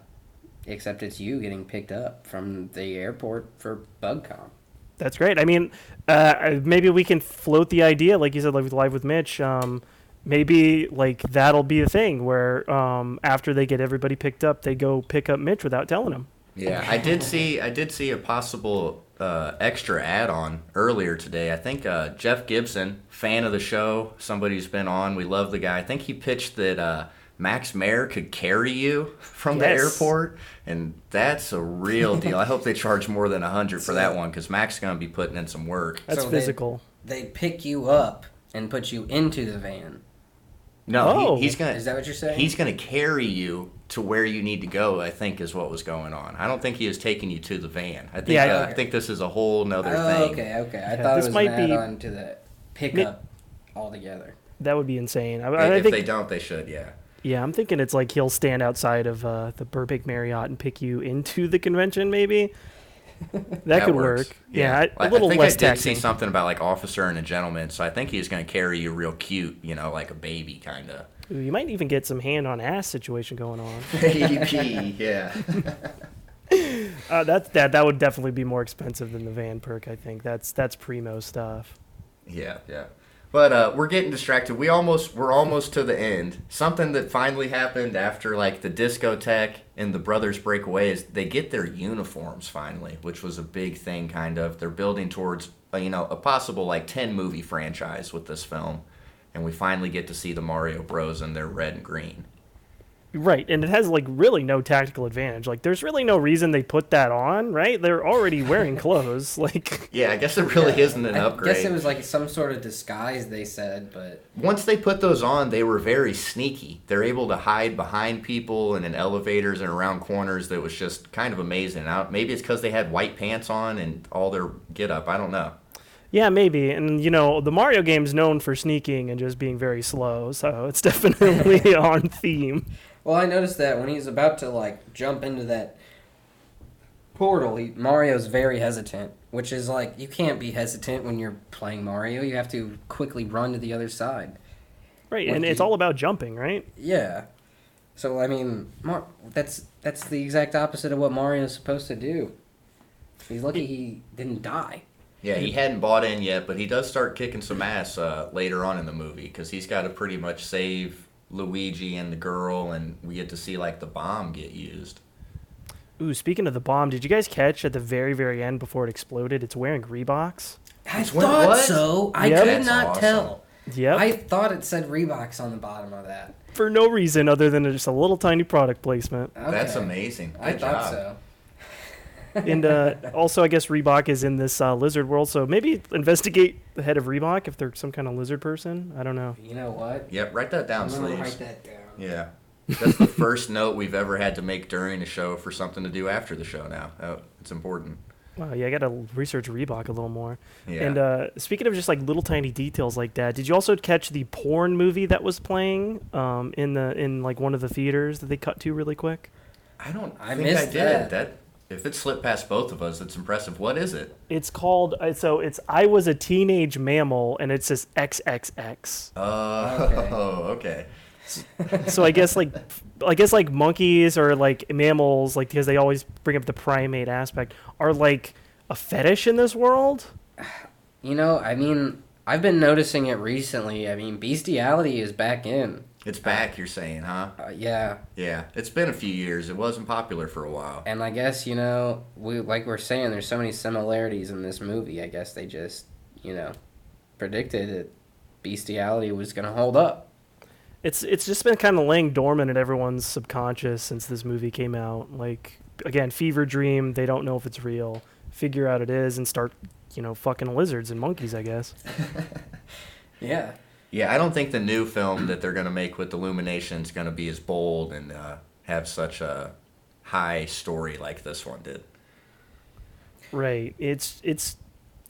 except it's you getting picked up from the airport for BugCon. That's great. I mean, uh, maybe we can float the idea, like you said, like with live with Mitch. Um, maybe like that'll be a thing where um, after they get everybody picked up, they go pick up Mitch without telling him. Yeah, I did see I did see a possible uh, extra add-on earlier today. I think uh, Jeff Gibson, fan of the show, somebody who's been on. We love the guy. I think he pitched that uh, Max Mayer could carry you from the airport, and that's a real deal. I hope they charge more than a hundred for that one because Max is gonna be putting in some work. That's So they- physical. They pick you up and put you into the van. No, Oh. he, he's gonna. Is that what you're saying? He's gonna carry you to where you need to go. I think is what was going on. I don't think he is taking you to the van. I think. Yeah, uh, I- I think this is a whole nother Oh, thing. okay, okay. I Yeah, thought this it was might an be- add-on to the pickup altogether. That would be insane. I, If, I if think they don't, they should. Yeah. Yeah, I'm thinking it's like he'll stand outside of uh, the Burbank Marriott and pick you into the convention, maybe. That, could works. work. Yeah, I, a little I think less I did taxing. see something about like officer and a gentleman, so I think he's going to carry you real cute, you know, like a baby kind of. You might even get some hand on ass situation going on. Baby, yeah. Uh, that that that would definitely be more expensive than the van perk. I think that's that's primo stuff. Yeah, yeah. But uh, we're getting distracted. We almost we're almost to the end. Something that finally happened after like the discotheque and the brothers break away is they get their uniforms finally, which was a big thing. Kind of, they're building towards you know a possible like ten movie franchise with this film, and we finally get to see the Mario Bros in their red and green. Right, and it has like really no tactical advantage. Like, there's really no reason they put that on. Right, they're already wearing clothes. Like, Yeah, I guess it really isn't an I upgrade. I guess it was like some sort of disguise, they said, but Once they put those on, they were very sneaky. They're able to hide behind people and in elevators and around corners. That was just kind of amazing. I, maybe it's because they had white pants on and all their get up. I don't know. yeah, maybe. And you know, the Mario game's known for sneaking and just being very slow, so it's definitely on theme. Well, I noticed that when he's about to like jump into that portal, he, Mario's very hesitant, which is like you can't be hesitant when you're playing Mario. You have to quickly run to the other side. Right, Like and it's all about jumping, right? Yeah. So I mean, Mar- that's that's the exact opposite of what Mario's supposed to do. He's lucky he didn't die. Yeah, he hadn't bought in yet, but he does start kicking some ass uh, later on in the movie because he's got to pretty much save Luigi and the girl, and we get to see like the bomb get used. Ooh, speaking of the bomb, did you guys catch at the very, very end before it exploded? It's wearing Reeboks. I It's what- thought what? so. I Yep. could That's not awesome. tell. Yep. I thought it said Reeboks on the bottom of that. For no reason other than just a little tiny product placement. That's Okay. amazing. I Good thought so. And uh, also, I guess Reebok is in this uh, lizard world, so maybe investigate the head of Reebok if they're some kind of lizard person. I don't know. You know what? Yep, write that down, I'm sleeves. write that down. Yeah. That's the first note we've ever had to make during a show for something to do after the show now. Oh, it's important. Wow, yeah, I got to research Reebok a little more. Yeah. And uh, speaking of just like little tiny details like that, did you also catch the porn movie that was playing um, in the in like one of the theaters that they cut to really quick? I don't I think I missed did. that. That. If it slipped past both of us, it's impressive. What is it? It's called uh, so it's I was a teenage mammal and it says XXX. Oh, okay. so I guess like I guess like monkeys or like mammals like because they always bring up the primate aspect are like a fetish in this world. You know, I mean, I've been noticing it recently. I mean, bestiality is back in. It's back, you're saying, huh? Uh, yeah, Yeah. It's been a few years. It wasn't popular for a while. and I guess you know, we like we're saying, there's so many similarities in this movie. I guess they just, you know, predicted that bestiality was gonna hold up. It's it's just been kind of laying dormant in everyone's subconscious since this movie came out. Like again fever dream. They don't know if it's real. Figure out it is and start you know fucking lizards and monkeys. I guess. Yeah. Yeah, I don't think the new film that they're gonna make with Illumination is gonna be as bold and uh, have such a high story like this one did. Right. It's it's.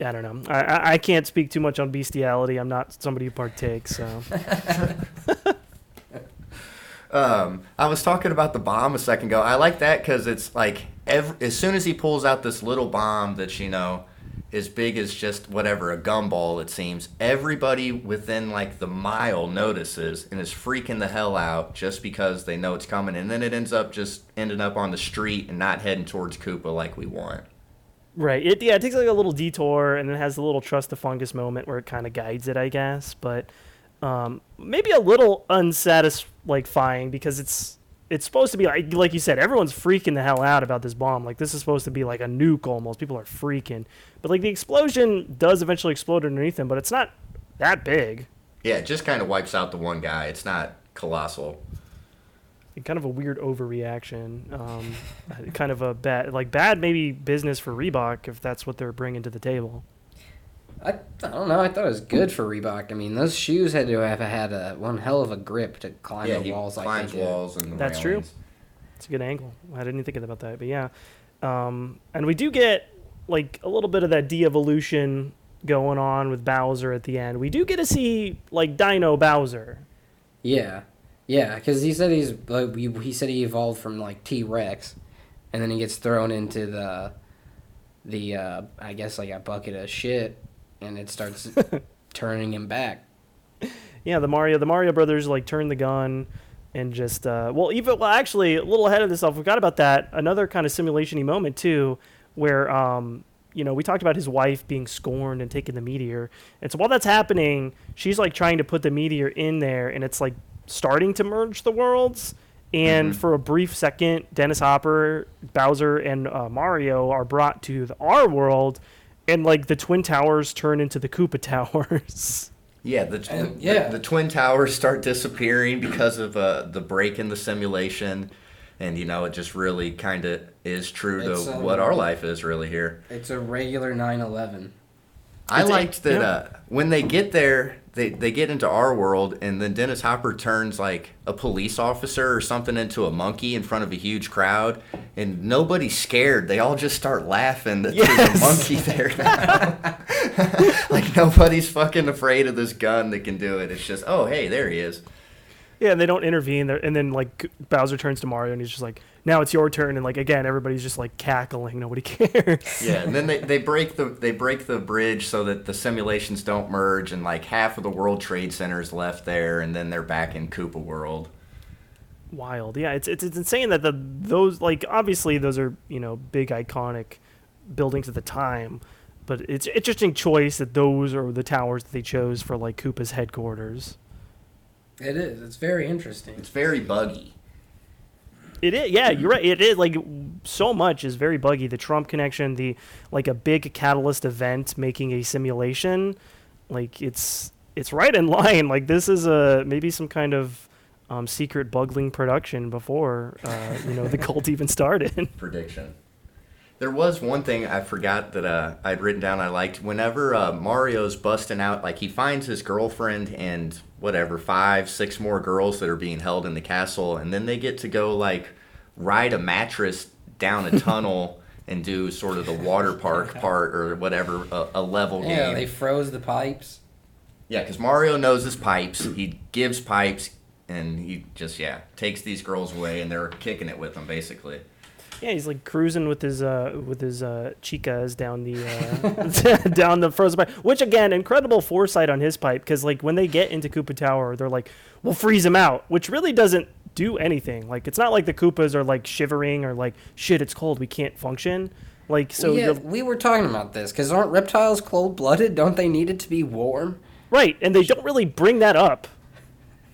I don't know. I, I can't speak too much on bestiality. I'm not somebody who partakes. So Um, I was talking about the bomb a second ago. I like that because it's like ev as soon as he pulls out this little bomb that you know as big as just whatever a gumball it seems, everybody within like the mile notices and is freaking the hell out just because they know it's coming, and then it ends up just ending up on the street and not heading towards Koopa like we want. right. It yeah. It takes like a little detour and then has a little trust the fungus moment where it kind of guides it. I guess, but um, maybe a little unsatisfying because it's it's supposed to be like like you said, everyone's freaking the hell out about this bomb. Like this is supposed to be like a nuke almost. People are freaking. But like the explosion does eventually explode underneath him, but it's not that big. Yeah, it just kind of wipes out the one guy. It's not colossal. Kind of a weird overreaction. Um, kind of a bad like bad maybe business for Reebok if that's what they're bringing to the table. I, I don't know. I thought it was good for Reebok. I mean, those shoes had to have had a one hell of a grip to climb yeah, the he walls like climbs they did. walls and That's true. It's a good angle. I didn't think about that, but yeah. Um, and we do get like a little bit of that de-evolution going on with Bowser at the end. We do get to see like Dino Bowser. Yeah, yeah. Because he said he's like he, he said he evolved from like T Rex, and then he gets thrown into the the uh, I guess like a bucket of shit, and it starts turning him back. Yeah, the Mario the Mario brothers like turn the gun and just uh, well even well actually a little ahead of this, I forgot about that. Another kind of simulation-y moment too, where um you know we talked about his wife being scorned and taking the meteor, and so while that's happening, she's like trying to put the meteor in there, and it's like starting to merge the worlds. And for a brief second, Dennis Hopper, Bowser, and uh, Mario are brought to the, our world, and like the Twin Towers turn into the Koopa Towers. Yeah, the, And- the, yeah. the twin towers start disappearing because of uh, the break in the simulation, and you know it just really kind of is true to It's, um, what our life is really here. It's a regular 9/11. I It's a- liked that yeah. uh, when they get there, they they get into our world, and then Dennis Hopper turns like a police officer or something into a monkey in front of a huge crowd, and nobody's scared. They all just start laughing that there's a monkey there now. like nobody's fucking afraid of this gun that can do it. It's just, oh hey, there he is. Yeah, and they don't intervene. They're, and then like Bowser turns to Mario and he's just like, "Now it's your turn." And like again, everybody's just like cackling. Nobody cares. Yeah, and then they, they break the they break the bridge so that the simulations don't merge, and like half of the World Trade Center is left there, and then they're back in Koopa World. Wild. Yeah, it's, it's it's insane that the those like obviously those are you know big iconic buildings at the time, but it's interesting choice that those are the towers that they chose for like Koopa's headquarters. It is. It's very interesting. It's very buggy. It is, yeah, you're right. It is like so much is very buggy. The Trump connection, the like a big catalyst event making a simulation, like it's it's right in line. Like this is a maybe some kind of um, secret bugling production before uh, you know the cult even started. prediction. There was one thing I forgot that uh, I'd written down I liked. Whenever uh, Mario's busting out, like he finds his girlfriend and whatever, five, six more girls that are being held in the castle, and then they get to go like ride a mattress down a tunnel and do sort of the water park part or whatever, a, a level Yeah, game. they froze the pipes. Yeah, because Mario knows his pipes. He gives pipes, and he just yeah takes these girls away, and they're kicking it with them basically. Yeah, he's like cruising with his uh, with his uh, chicas down the uh, down the frozen pipe. Which again, incredible foresight on his pipe because like when they get into Koopa Tower, they're like, "We'll freeze him out," which really doesn't do anything. Like it's not like the Koopas are like shivering or like, "Shit, it's cold, we can't function." Like so, yeah, we were talking about this because aren't reptiles cold blooded? Don't they need it to be warm? right, and they don't really bring that up.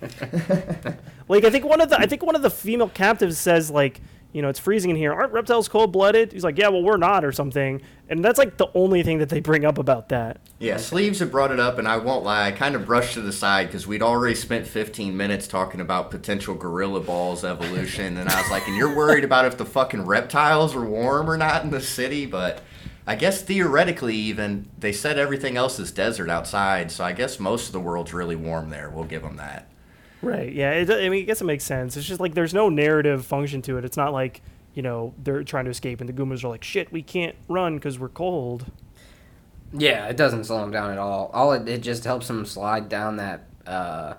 like I think one of the I think one of the female captives says like, you know, it's freezing in here. Aren't reptiles cold blooded? He's like, yeah, well, we're not, or something. And that's like the only thing that they bring up about that. Yeah, Sleeves had brought it up, and I won't lie, I kind of brushed to the side because we'd already spent 15 minutes talking about potential gorilla balls evolution, and I was like, and you're worried about if the fucking reptiles are warm or not in the city, but I guess theoretically, even, they said everything else is desert outside, so I guess most of the world's really warm there. We'll give them that. Right. Yeah. It, I mean, I guess it makes sense. It's just like there's no narrative function to it. It's not like you know they're trying to escape and the Goombas are like, shit, we can't run because we're cold. Yeah, it doesn't slow them down at all. All it, it just helps them slide down that. Uh,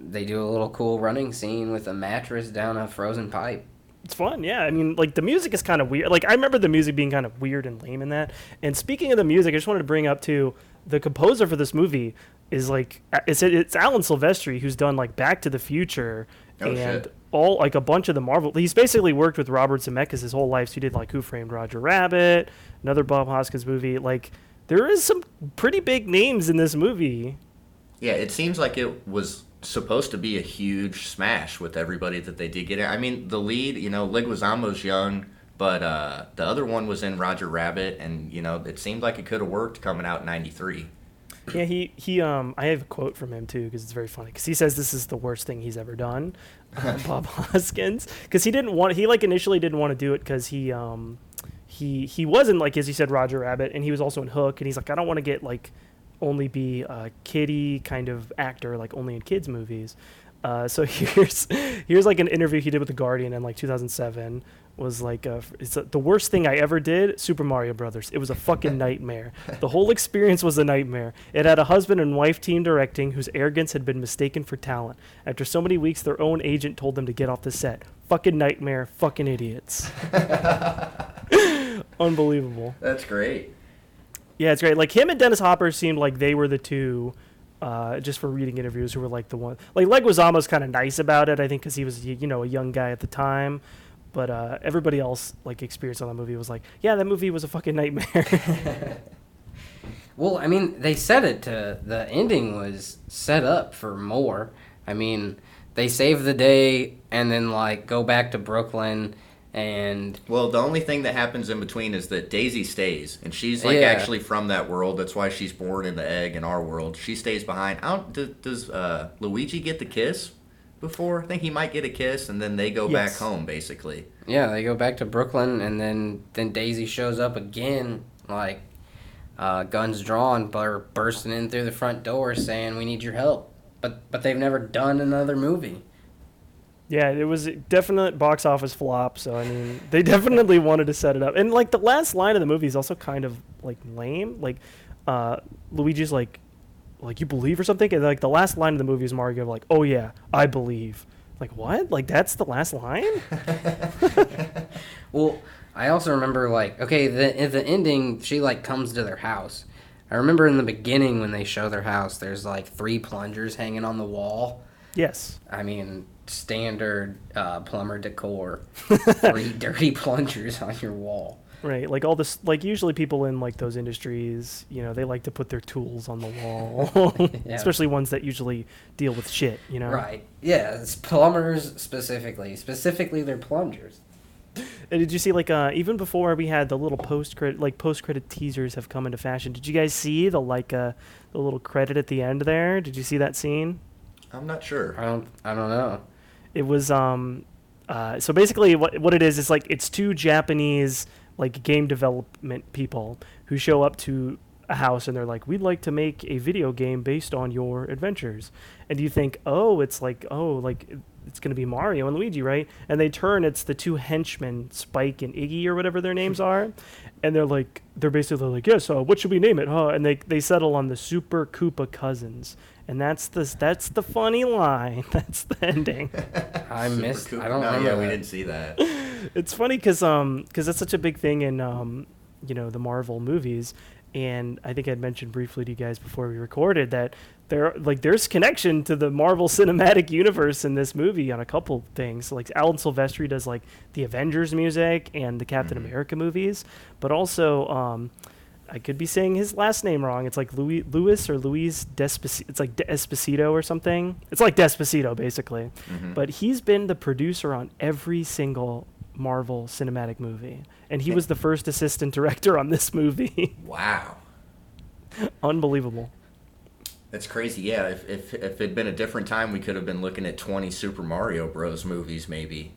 they do a little cool running scene with a mattress down a frozen pipe. It's fun, yeah. I mean, like the music is kind of weird. Like I remember the music being kind of weird and lame in that. And speaking of the music, I just wanted to bring up too the composer for this movie is like it's it's Alan Silvestri who's done like Back to the Future Oh, and shit. all like a bunch of the Marvel. He's basically worked with Robert Zemeckis his whole life. So he did like Who Framed Roger Rabbit, another Bob Hoskins movie. Like there is some pretty big names in this movie. Yeah, it seems like it was supposed to be a huge smash with everybody that they did get in. I mean, the lead, you know, Leguizamo's young, but uh, the other one was in Roger Rabbit, and you know, it seemed like it could have worked coming out in '93. Yeah, he he um I have a quote from him too because it's very funny because he says this is the worst thing he's ever done, uh, Bob Hoskins, because he didn't want he like initially didn't want to do it because he um he he wasn't like as you said Roger Rabbit and he was also in Hook and he's like I don't want to get like only be a kiddie kind of actor like only in kids movies. Uh, so here's here's like an interview he did with the Guardian in like 2007 was like uh it's uh the worst thing I ever did Super Mario Brothers. It was a fucking nightmare. The whole experience was a nightmare. It had a husband and wife team directing whose arrogance had been mistaken for talent. After so many weeks, their own agent told them to get off the set. Fucking nightmare. Fucking idiots. Unbelievable. That's great. Yeah, it's great. Like him and Dennis Hopper seemed like they were the two. Uh, just for reading interviews, who were like the one. Like Leguizamo's kind of nice about it, I think, because he was you know a young guy at the time. But uh, everybody else like experience on that movie was like, yeah, that movie was a fucking nightmare. Well, I mean, they said it to the ending was set up for more. I mean, they save the day and then like go back to Brooklyn and Well, the only thing that happens in between is that Daisy stays, and she's like Yeah. actually from that world. That's why she's born in the egg in our world. She stays behind. I don't, does, does uh, Luigi get the kiss before? I think he might get a kiss, and then they go back home basically. yeah, they go back to Brooklyn and then then Daisy shows up again like uh, guns drawn, bur- bursting in through the front door saying we need your help. But but they've never done another movie. Yeah, it was a definite box office flop. So I mean, they definitely wanted to set it up, and like the last line of the movie is also kind of like lame. Like, uh, Luigi's like, like you believe or something, and like the last line of the movie is Mario like, "Oh yeah, I believe." Like what? Like that's the last line? Well, I also remember like okay, the the ending she like comes to their house. I remember in the beginning when they show their house, there's like three plungers hanging on the wall. yes. I mean, standard uh, plumber decor. three dirty plungers on your wall. Right, like all this, like usually people in like those industries, you know, they like to put their tools on the wall, Yeah. especially ones that usually deal with shit, you know. Right. Yeah, it's plumbers specifically. Specifically, they're plungers. And did you see like uh even before we had the little post credit like post credit teasers have come into fashion? Did you guys see the like uh the little credit at the end there? Did you see that scene? I'm not sure. I don't. I don't know. It was um uh so basically what what it is is like it's two Japanese like game development people who show up to a house and they're like we'd like to make a video game based on your adventures. And you think, "Oh, it's like oh, like it's going to be Mario and Luigi, right?" And they turn it's the two henchmen, Spike and Iggy or whatever their names are. And they're like they're basically like, "Yes, So what should we name it?" Huh? And they they settle on the Super Koopa Cousins. And that's the that's the funny line. That's the ending. I Super missed. cool. I don't no, remember. Yeah, we didn't see that. it's funny because um because that's such a big thing in um you know the Marvel movies, and I think I'd mentioned briefly to you guys before we recorded that there like there's connection to the Marvel Cinematic Universe in this movie on a couple things. Like Alan Silvestri does like the Avengers music and the Captain America movies, but also um. I could be saying his last name wrong. It's like Louis Louis or Luis Despacito. It's like Despacito or something. It's like Despacito basically Mhm. but he's been the producer on every single Marvel cinematic movie, and he was the first assistant director on this movie. Wow. Unbelievable. That's crazy. Yeah, if, if, if it'd been a different time, we could have been looking at 20 Super Mario Bros. movies, maybe.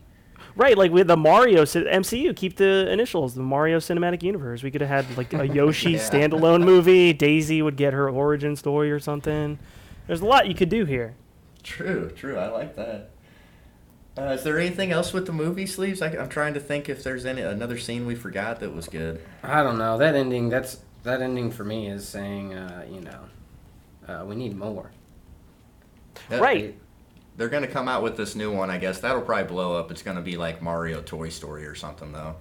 Right, like with the Mario MCU, keep the initials, the Mario Cinematic Universe. We could have had like a Yoshi Yeah. standalone movie. Daisy would get her origin story or something. There's a lot you could do here. True, true. I like that. Uh, is there anything else with the movie sleeves? I, I'm trying to think if there's any another scene we forgot that was good. I don't know. That ending. That's that ending for me is saying, uh, you know, uh, we need more. Uh, Right. They're gonna come out with this new one, I guess. That'll probably blow up. It's gonna be like Mario Toy Story or something, though.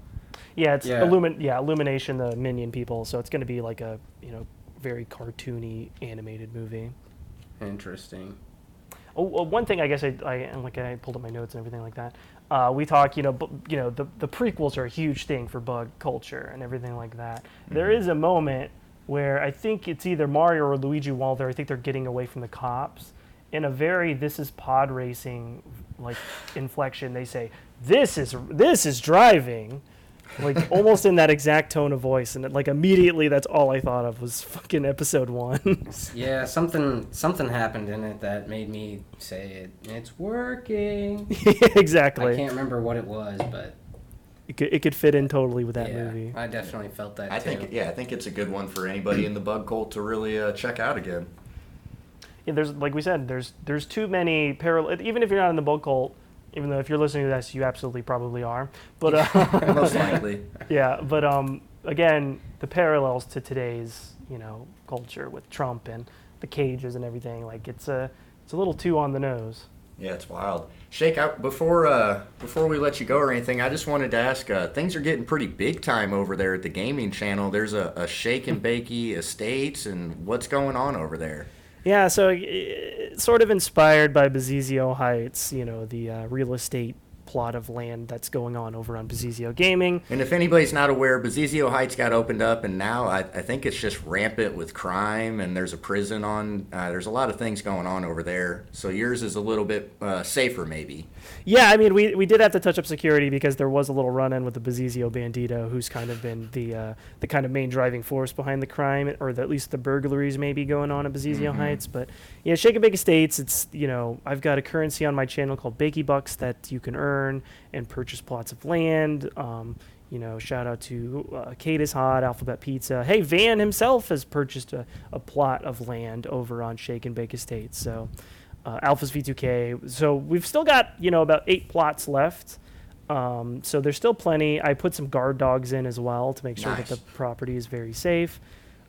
Yeah, it's Yeah. Illumin- yeah, Illumination, the Minion people. So it's going to be like a you know very cartoony animated movie. Interesting. Oh, oh, one thing I guess I, I and like I pulled up my notes and everything like that. Uh, we talk, you know, bu- you know, the the prequels are a huge thing for bug culture and everything like that. There is a moment where I think it's either Mario or Luigi while they're I think they're getting away from the cops. In a very this is pod racing like inflection, they say this is this is driving, like almost in that exact tone of voice, and like immediately that's all I thought of was fucking episode one. Yeah, something something happened in it that made me say it. It's working. exactly. I can't remember what it was, but It could, it could fit in totally with that yeah, movie. I definitely felt that I too. think, yeah, I think it's a good one for anybody in the bug cult to really uh, check out again. Yeah, there's like we said, there's there's too many parallel. Even if you're not in the bug cult, even though if you're listening to this, you absolutely probably are. But uh, Most likely. yeah, but um, again, the parallels to today's you know culture with Trump and the cages and everything, like it's a it's a little too on the nose. Yeah, it's wild. Shake out before uh, before we let you go or anything. I just wanted to ask. Uh, things are getting pretty big time over there at the gaming channel. There's a, a ShakenBakey Estates, and what's going on over there? Yeah, so uh, sort of inspired by Bezizio Heights, you know, the uh, real estate plot of land that's going on over on Bezizio Gaming. And if anybody's not aware, Bezizio Heights got opened up, and now I, I think it's just rampant with crime, and there's a prison on. Uh, there's a lot of things going on over there. So yours is a little bit uh, safer, maybe. Yeah, I mean, we, we did have to touch up security because there was a little run in with the Bezizio Bandito, who's kind of been the uh, the kind of main driving force behind the crime, or the, at least the burglaries maybe going on at Bezizio Heights. But yeah, Shake and Bake Estates, it's, you know, I've got a currency on my channel called Bakey Bucks that you can earn and purchase plots of land. Um, you know, shout out to uh, Kate is Hot, Alphabet Pizza. Hey, Van himself has purchased a, a plot of land over on Shake and Bake Estates. So, uh, Alpha's V2K. So we've still got you know about eight plots left. Um, so there's still plenty. I put some guard dogs in as well to make sure Nice. that the property is very safe.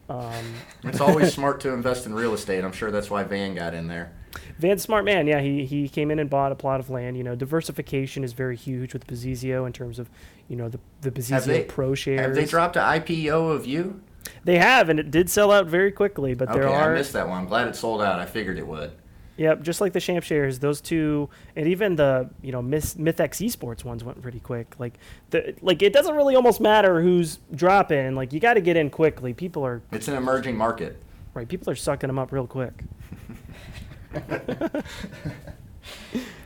Um, It's always smart to invest in real estate. I'm sure that's why Van got in there. Van's a smart man. Yeah, he, he came in and bought a plot of land. You know, diversification is very huge with Bezizio in terms of, you know, the the Bezizio they- Pro shares. Have they dropped an IPO of you? They have, and it did sell out very quickly. But there okay, are I missed that one. I'm glad it sold out. I figured it would. Yep, just like the Champ shares, those two, and even the you know Myth, MythX Esports ones went pretty quick. Like the like, it doesn't really almost matter who's dropping. Like you got to get in quickly. People are It's an emerging market. right. People are sucking them up real quick.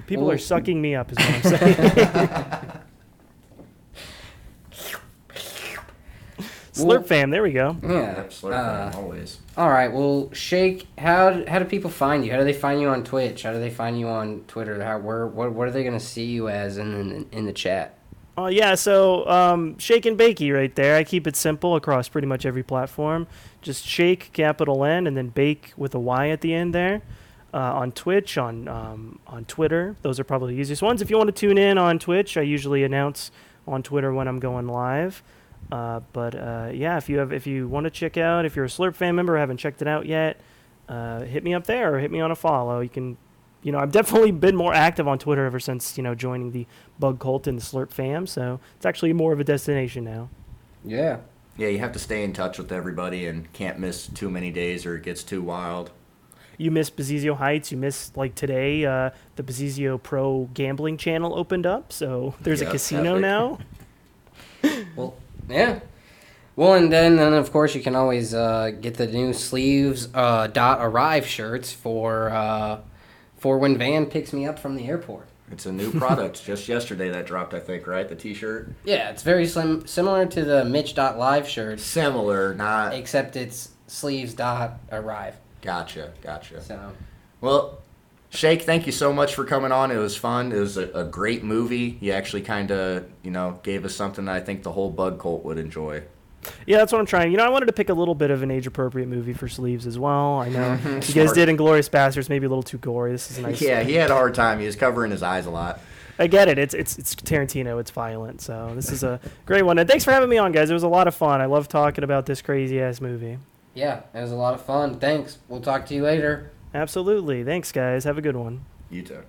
People are sucking me up, is what I'm saying. Well- Slurpfam, there we go. Yeah. Yep, slurp uh, fan, always. all right. Well, Shake. How how do people find you? How do they find you on Twitch? How do they find you on Twitter? How where what what are they gonna see you as in in, in the chat? Oh yeah, so um, ShakenBakey right there. I keep it simple across pretty much every platform. Just shake capital N and then bake with a Y at the end there. Uh, on Twitch, on um, on Twitter, those are probably the easiest ones. If you want to tune in on Twitch, I usually announce on Twitter when I'm going live. Uh, but uh, yeah, if you have if you want to check out, if you're a Slurpfam member, haven't checked it out yet, uh, hit me up there or hit me on a follow. You can, you know, I've definitely been more active on Twitter ever since you know joining the Bug Cult and the Slurpfam. So it's actually more of a destination now. Yeah. Yeah, you have to stay in touch with everybody and can't miss too many days or it gets too wild. You miss Bezizio Heights. You miss like today, uh, the Bezizio Pro gambling channel opened up, so there's a casino epic. now. Well, yeah. Well, and then, then of course you can always uh, get the new sleeves uh, dot arrive shirts for uh, for when Van picks me up from the airport. It's a new product. Just yesterday that dropped, I think, right? The T-shirt. Yeah, it's very slim, similar to the Mitch dot live shirt, Similar, not. except it's sleeves dot arrive. Gotcha, gotcha. So Well, Shake, thank you so much for coming on. It was fun. It was a, a great movie. You actually kind of, you know, gave us something that I think the whole Bug Cult would enjoy. Yeah, that's what I'm trying. You know, I wanted to pick a little bit of an age appropriate movie for sleeves as well. I know you guys Smart. did Inglourious Basterds, maybe a little too gory. This is a nice. Yeah, he had a hard time. He was covering his eyes a lot. I get it. It's it's it's Tarantino. It's violent. So this is a great one. And thanks for having me on, guys. It was a lot of fun. I love talking about this crazy ass movie. Yeah, it was a lot of fun. Thanks. We'll talk to you later. Absolutely. Thanks, guys. Have a good one. You too.